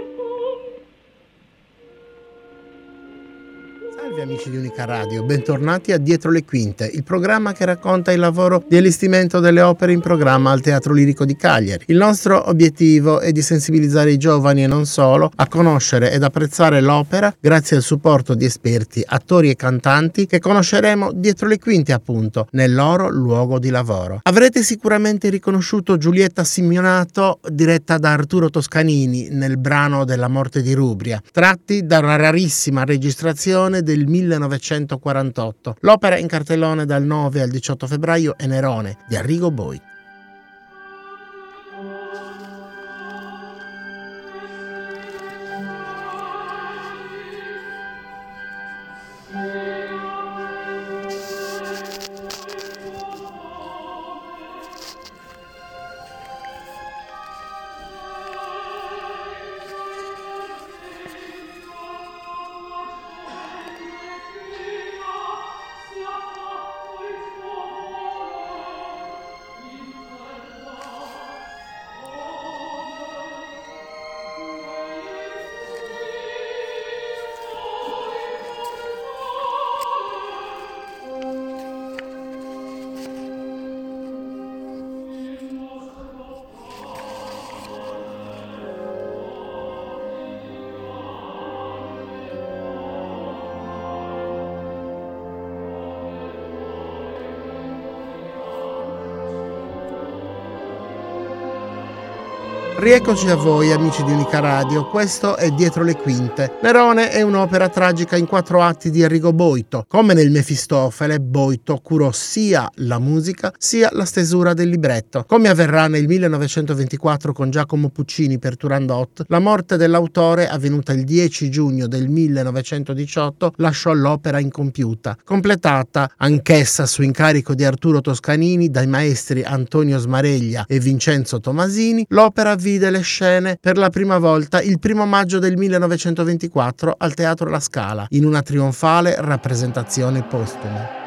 beautiful. Salve amici di Unica Radio, bentornati a Dietro le Quinte, il programma che racconta il lavoro di allestimento delle opere in programma al Teatro Lirico di Cagliari. Il nostro obiettivo è di sensibilizzare i giovani e non solo a conoscere ed apprezzare l'opera grazie al supporto di esperti, attori e cantanti che conosceremo dietro le quinte appunto, nel loro luogo di lavoro. Avrete sicuramente riconosciuto Giulietta Simeonato diretta da Arturo Toscanini nel brano della morte di Rubria, tratti da una rarissima registrazione del 1948. L'opera in cartellone dal 9 al 18 febbraio è Nerone di Arrigo Boit. Rieccoci a voi amici di Unica Radio, questo è Dietro le Quinte. Nerone è un'opera tragica in quattro atti di Arrigo Boito. Come nel Mefistofele, Boito curò sia la musica sia la stesura del libretto. Come avverrà nel 1924 con Giacomo Puccini per Turandot, la morte dell'autore, avvenuta il 10 giugno del 1918, lasciò l'opera incompiuta, completata anch'essa su incarico di Arturo Toscanini dai maestri Antonio Smareglia e Vincenzo Tomasini, l'opera vide le scene per la prima volta il primo maggio del 1924 al Teatro La Scala, in una trionfale rappresentazione postuma.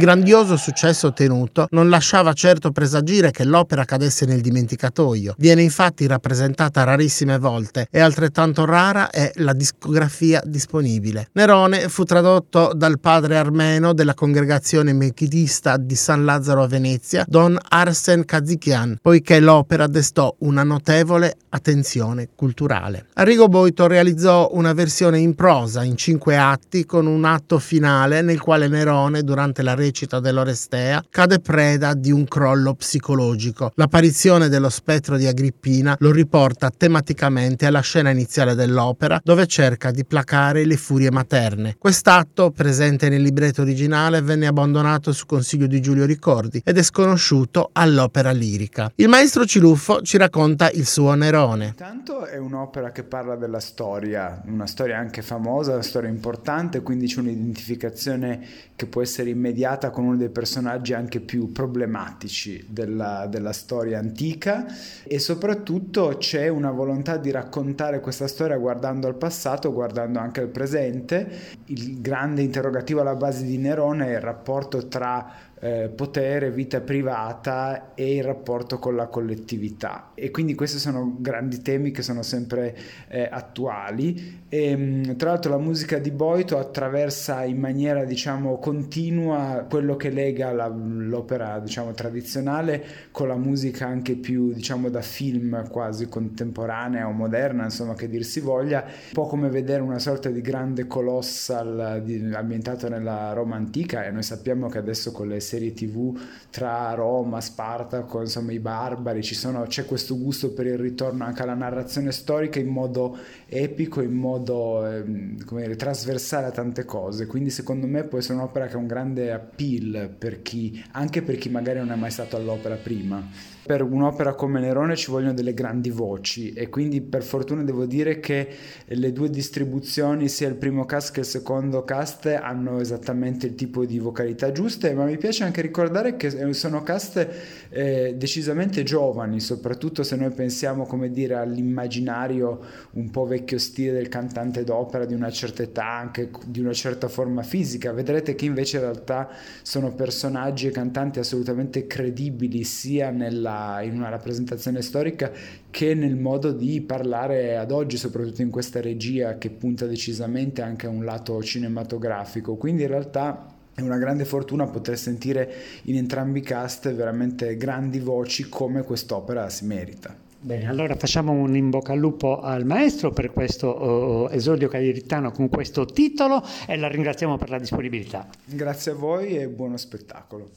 Grandioso successo ottenuto non lasciava certo presagire che l'opera cadesse nel dimenticatoio. Viene infatti rappresentata rarissime volte e altrettanto rara è la discografia disponibile. Nerone fu tradotto dal padre armeno della congregazione mechidista di San Lazzaro a Venezia, Don Arsen Kazikian, poiché l'opera destò una notevole attenzione culturale. Arrigo Boito realizzò una versione in prosa in cinque atti con un atto finale nel quale Nerone durante la recita dell'Orestea, cade preda di un crollo psicologico. L'apparizione dello spettro di Agrippina lo riporta tematicamente alla scena iniziale dell'opera, dove cerca di placare le furie materne. Quest'atto, presente nel libretto originale, venne abbandonato su consiglio di Giulio Ricordi ed è sconosciuto all'opera lirica. Il maestro Ciluffo ci racconta il suo Nerone. Intanto è un'opera che parla della storia, una storia anche famosa, una storia importante, quindi c'è un'identificazione che può essere immediata mischiata con uno dei personaggi anche più problematici della, della storia antica e soprattutto c'è una volontà di raccontare questa storia guardando al passato, guardando anche al presente. Il grande interrogativo alla base di Nerone è il rapporto tra eh, potere, vita privata e il rapporto con la collettività. E quindi questi sono grandi temi che sono sempre eh, attuali. E, ehm, tra l'altro la musica di Boito attraversa in maniera diciamo continua quello che lega la, l'opera diciamo tradizionale con la musica anche più diciamo da film quasi contemporanea o moderna, insomma che dir si voglia, un po' come vedere una sorta di grande colossal ambientato nella Roma antica e noi sappiamo che adesso con le serie tv tra Roma, Spartaco, insomma i barbari, sono, c'è questo gusto per il ritorno anche alla narrazione storica in modo epico, in modo eh, come dire, trasversale a tante cose, quindi secondo me può essere un'opera che ha un grande appeal per chi, anche per chi magari non è mai stato all'opera prima per un'opera come Nerone ci vogliono delle grandi voci e quindi per fortuna devo dire che le due distribuzioni, sia il primo cast che il secondo cast, hanno esattamente il tipo di vocalità giuste, ma mi piace anche ricordare che sono cast eh, decisamente giovani, soprattutto se noi pensiamo come dire all'immaginario un po' vecchio stile del cantante d'opera di una certa età, anche di una certa forma fisica. Vedrete che invece in realtà sono personaggi e cantanti assolutamente credibili sia nella in una rappresentazione storica che nel modo di parlare ad oggi, soprattutto in questa regia che punta decisamente anche a un lato cinematografico. Quindi in realtà è una grande fortuna poter sentire in entrambi i cast veramente grandi voci come quest'opera si merita. Bene, allora facciamo un in bocca al lupo al maestro per questo uh, esordio cagliaritano con questo titolo e la ringraziamo per la disponibilità. Grazie a voi e buono spettacolo.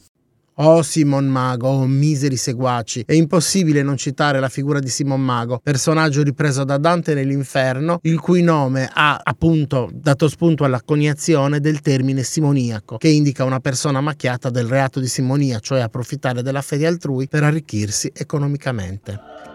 Oh Simon Mago, oh miseri seguaci, è impossibile non citare la figura di Simon Mago, personaggio ripreso da Dante nell'inferno, il cui nome ha appunto dato spunto alla coniazione del termine simoniaco, che indica una persona macchiata del reato di simonia, cioè approfittare della fede altrui per arricchirsi economicamente.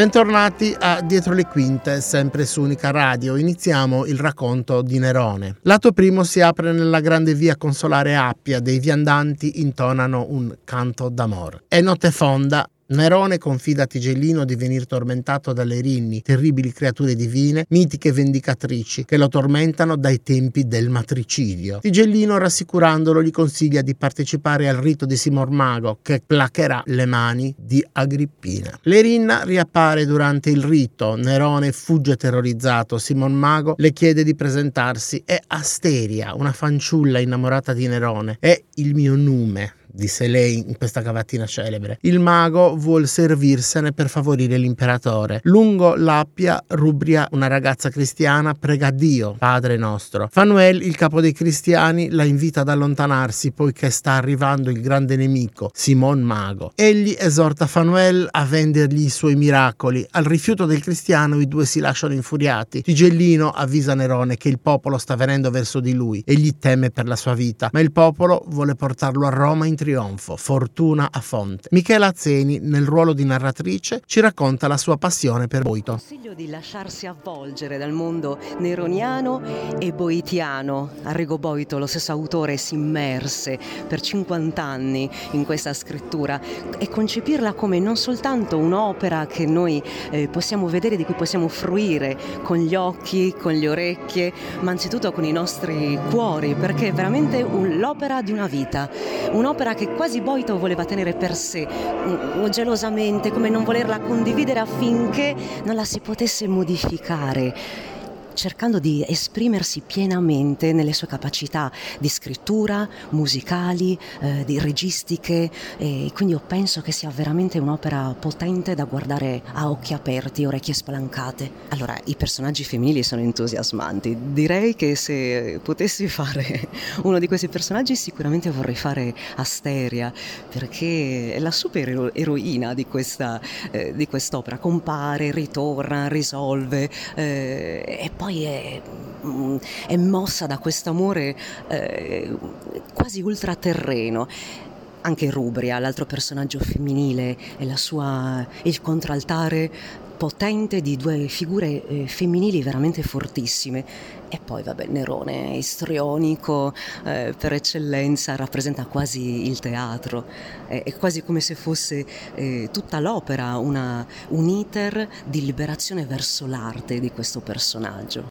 Bentornati a Dietro le Quinte, sempre su Unica Radio. Iniziamo il racconto di Nerone. Lato primo si apre nella grande via consolare Appia, dei viandanti intonano un canto d'amor. È notte fonda, Nerone confida a Tigellino di venir tormentato dalle rinni, terribili creature divine, mitiche vendicatrici, che lo tormentano dai tempi del matricidio. Tigellino, rassicurandolo, gli consiglia di partecipare al rito di Simor Mago, che placherà le mani di Agrippina. L'Erinna riappare durante il rito, Nerone fugge terrorizzato, Simon Mago le chiede di presentarsi, è Asteria, una fanciulla innamorata di Nerone, è il mio nume, disse lei in questa cavatina celebre. Il mago vuol servirsene per favorire l'imperatore. Lungo l'Appia, Rubria, una ragazza cristiana, prega Dio, Padre nostro. Fanuel, il capo dei cristiani, la invita ad allontanarsi poiché sta arrivando il grande nemico, Simon Mago. Egli esorta Fanuel a vendergli i suoi miracoli. Al rifiuto del cristiano i due si lasciano infuriati. Tigellino avvisa Nerone che il popolo sta venendo verso di lui. Egli teme per la sua vita, ma il popolo vuole portarlo a Roma in trionfo, Fortuna a fonte. Michela Azzeni, nel ruolo di narratrice, ci racconta la sua passione per Boito. Consiglio di lasciarsi avvolgere dal mondo neroniano e boitiano. Arrigo Boito, lo stesso autore, si immerse per 50 anni in questa scrittura e concepirla come non soltanto un'opera che noi eh, possiamo vedere, di cui possiamo fruire con gli occhi, con le orecchie, ma anzitutto con i nostri cuori, perché è veramente un, l'opera di una vita, un'opera che quasi Boito voleva tenere per sé, um, gelosamente, come non volerla condividere affinché non la si potesse modificare cercando di esprimersi pienamente nelle sue capacità di scrittura, musicali, eh, di registiche e quindi io penso che sia veramente un'opera potente da guardare a occhi aperti, orecchie spalancate. Allora, i personaggi femminili sono entusiasmanti. Direi che se potessi fare uno di questi personaggi sicuramente vorrei fare Asteria perché è la super eroina di, questa, eh, di quest'opera. Compare, ritorna, risolve eh, poi è, mm, è mossa da questo amore eh, quasi ultraterreno. Anche Rubria, l'altro personaggio femminile, e sua, il contraltare potente di due figure eh, femminili veramente fortissime. E poi, vabbè, Nerone, istrionico eh, per eccellenza, rappresenta quasi il teatro. È, è quasi come se fosse eh, tutta l'opera una, un iter di liberazione verso l'arte di questo personaggio.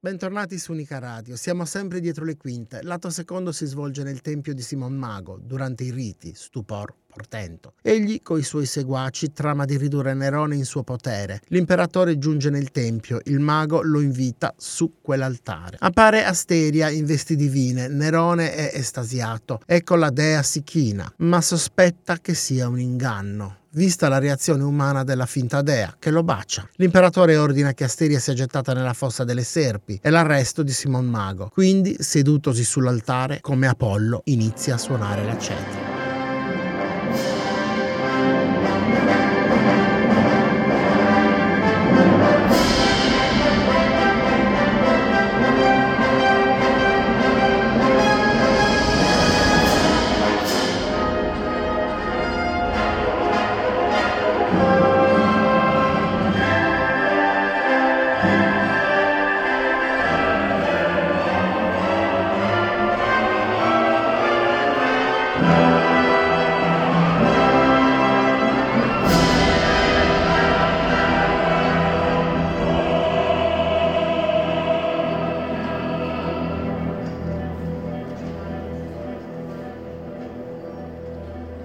Bentornati su Unica Radio, siamo sempre dietro le quinte. L'atto secondo si svolge nel tempio di Simon Mago, durante i riti, stupor, portento. Egli, coi suoi seguaci, trama di ridurre Nerone in suo potere. L'imperatore giunge nel tempio, il mago lo invita su quell'altare. Appare Asteria in vesti divine, Nerone è estasiato, ecco la dea si china, ma sospetta che sia un inganno vista la reazione umana della finta dea, che lo bacia. L'imperatore ordina che Asteria sia gettata nella fossa delle serpi e l'arresto di Simon Mago. Quindi, sedutosi sull'altare, come Apollo, inizia a suonare la cetra.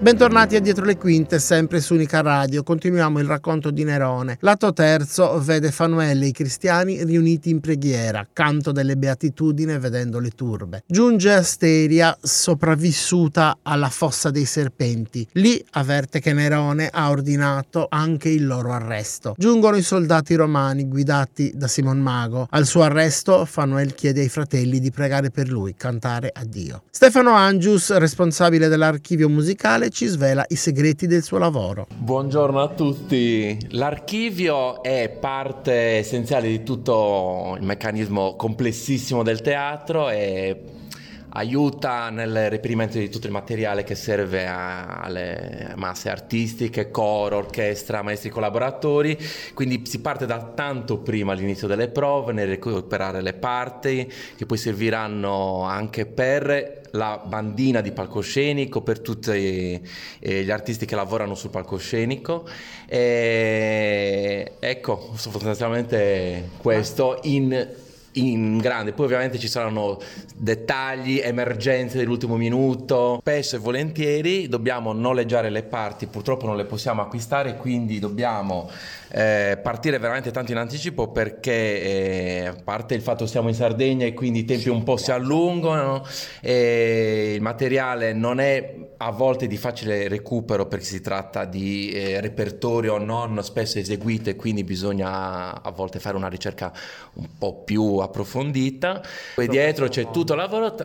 Bentornati a Dietro le Quinte, sempre su Unica Radio. Continuiamo il racconto di Nerone. Lato terzo vede Fanuele e i cristiani riuniti in preghiera, canto delle beatitudini vedendo le turbe. Giunge Asteria, sopravvissuta alla fossa dei serpenti. Lì avverte che Nerone ha ordinato anche il loro arresto. Giungono i soldati romani guidati da Simon Mago. Al suo arresto Fanuel chiede ai fratelli di pregare per lui, cantare a Dio. Stefano Angius, responsabile dell'archivio musicale, ci svela i segreti del suo lavoro. Buongiorno a tutti. L'archivio è parte essenziale di tutto il meccanismo complessissimo del teatro e aiuta nel reperimento di tutto il materiale che serve a, alle masse artistiche, coro, orchestra, maestri collaboratori, quindi si parte da tanto prima all'inizio delle prove nel recuperare le parti che poi serviranno anche per la bandina di palcoscenico per tutti eh, gli artisti che lavorano sul palcoscenico. E, ecco, sostanzialmente questo in in grande. Poi ovviamente ci saranno dettagli, emergenze dell'ultimo minuto. Spesso e volentieri dobbiamo noleggiare le parti, purtroppo non le possiamo acquistare, quindi dobbiamo eh, partire veramente tanto in anticipo perché eh, a parte il fatto che siamo in Sardegna e quindi i tempi un po' si allungano e il materiale non è a volte di facile recupero perché si tratta di eh, repertorio non spesso eseguito quindi bisogna a volte fare una ricerca un po' più approfondita. Poi dietro c'è tutto il lavoro,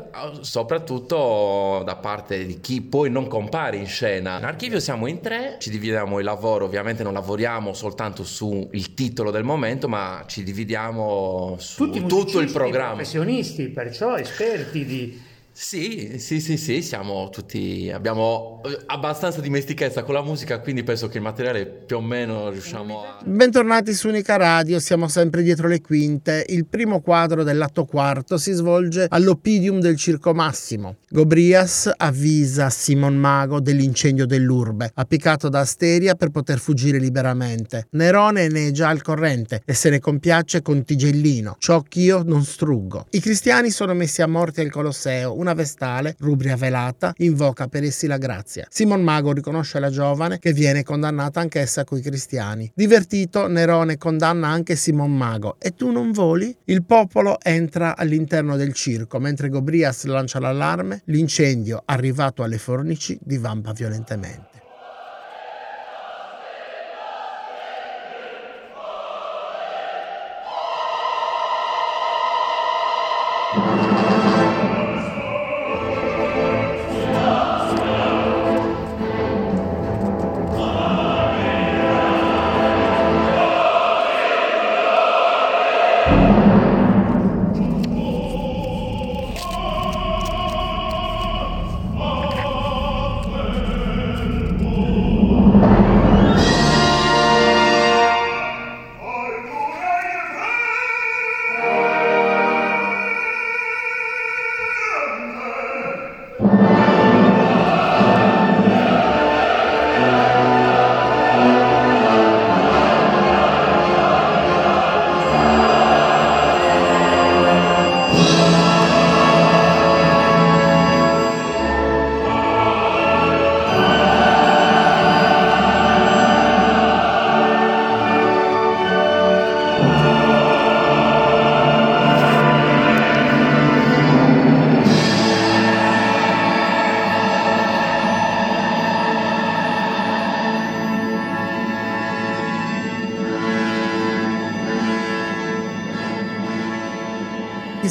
soprattutto da parte di chi poi non compare in scena. In archivio siamo in tre, ci dividiamo il lavoro, ovviamente non lavoriamo soltanto sul titolo del momento, ma ci dividiamo su Tutti tutto il programma. professionisti, perciò esperti di Sì, sì, sì, sì, siamo tutti, abbiamo eh, abbastanza dimestichezza con la musica, quindi penso che il materiale più o meno riusciamo a... Bentornati su Unica Radio, siamo sempre dietro le quinte. Il primo quadro dell'atto quarto si svolge all'Opidium del Circo Massimo. Gobrias avvisa Simon Mago dell'incendio dell'urbe, appiccato da Asteria per poter fuggire liberamente. Nerone ne è già al corrente e se ne compiace con Tigellino, ciò ch'io non struggo. I cristiani sono messi a morte al Colosseo, una vestale, rubria velata, invoca per essi la grazia. Simon Mago riconosce la giovane che viene condannata anch'essa coi cristiani. Divertito, Nerone condanna anche Simon Mago. E tu non voli? Il popolo entra all'interno del circo mentre Gobrias lancia l'allarme. L'incendio, arrivato alle fornici, divampa violentemente.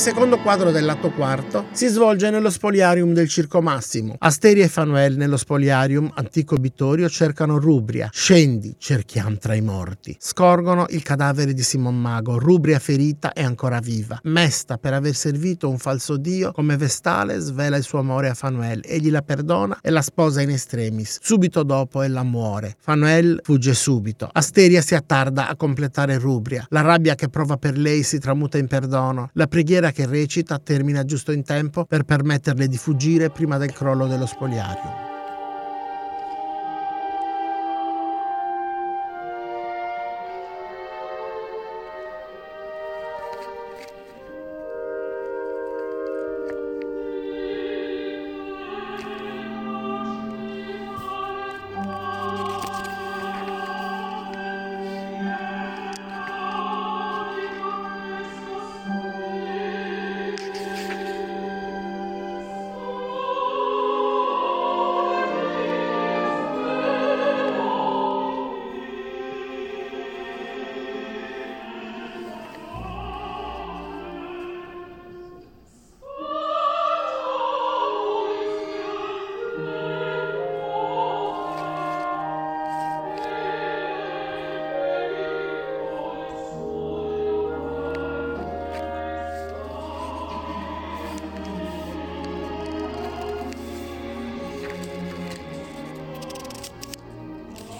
Il secondo quadro dell'atto quarto si svolge nello spoliarium del Circo Massimo. Asteria e Fanuel nello spoliarium, antico obitorio, cercano Rubria. Scendi, cerchiam tra i morti. Scorgono il cadavere di Simon Mago. Rubria ferita e ancora viva. Mesta per aver servito un falso dio come Vestale svela il suo amore a Fanuel. Egli la perdona e la sposa in estremis. Subito dopo ella muore. Fanuel fugge subito. Asteria si attarda a completare Rubria. La rabbia che prova per lei si tramuta in perdono. La preghiera che recita termina giusto in tempo per permetterle di fuggire prima del crollo dello spoliario.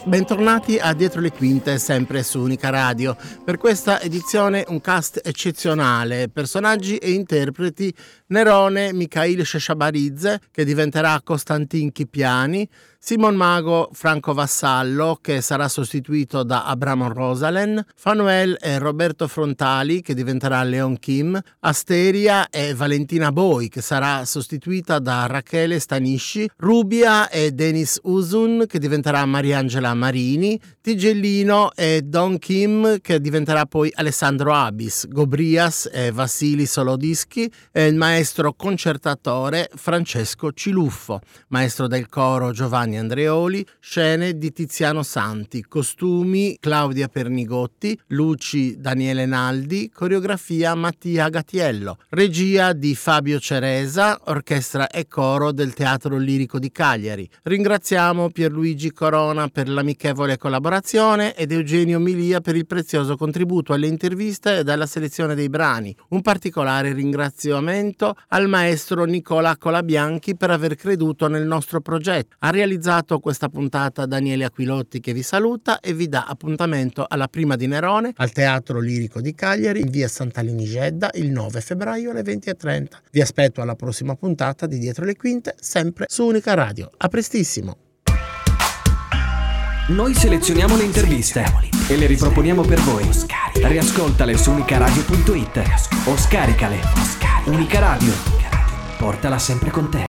Bentornati a Dietro le Quinte, sempre su Unica Radio. Per questa edizione un cast eccezionale, personaggi e interpreti Nerone Mikhail Sheshabaridze, che diventerà Costantin Chipiani, Simon Mago Franco Vassallo, che sarà sostituito da Abramo Rosalen, Fanuel e Roberto Frontali, che diventerà Leon Kim, Asteria e Valentina Boi, che sarà sostituita da Rachele Stanisci, Rubia e Denis Usun, che diventerà Mariangela Marini, Tigellino e Don Kim, che diventerà poi Alessandro Abis, Gobrias e Vassili Solodischi e il maestro concertatore Francesco Ciluffo, maestro del coro Giovanni Andreoli, scene di Tiziano Santi, costumi Claudia Pernigotti, luci Daniele Naldi, coreografia Mattia Gatiello, regia di Fabio Ceresa, orchestra e coro del Teatro Lirico di Cagliari. Ringraziamo Pierluigi Corona per l'amichevole collaborazione ed Eugenio Milia per il prezioso contributo alle interviste e alla selezione dei brani. Un particolare ringraziamento al maestro Nicola Colabianchi per aver creduto nel nostro progetto. Ha realizzato questa puntata Daniele Aquilotti che vi saluta e vi dà appuntamento alla prima di Nerone al Teatro Lirico di Cagliari in via Santalini Gedda il 9 febbraio alle 20.30. Vi aspetto alla prossima puntata di Dietro le Quinte, sempre su Unica Radio. A prestissimo! Noi selezioniamo le interviste e le riproponiamo per voi. Riascoltale su unicaradio.it o scaricale. Unica Radio. Portala sempre con te.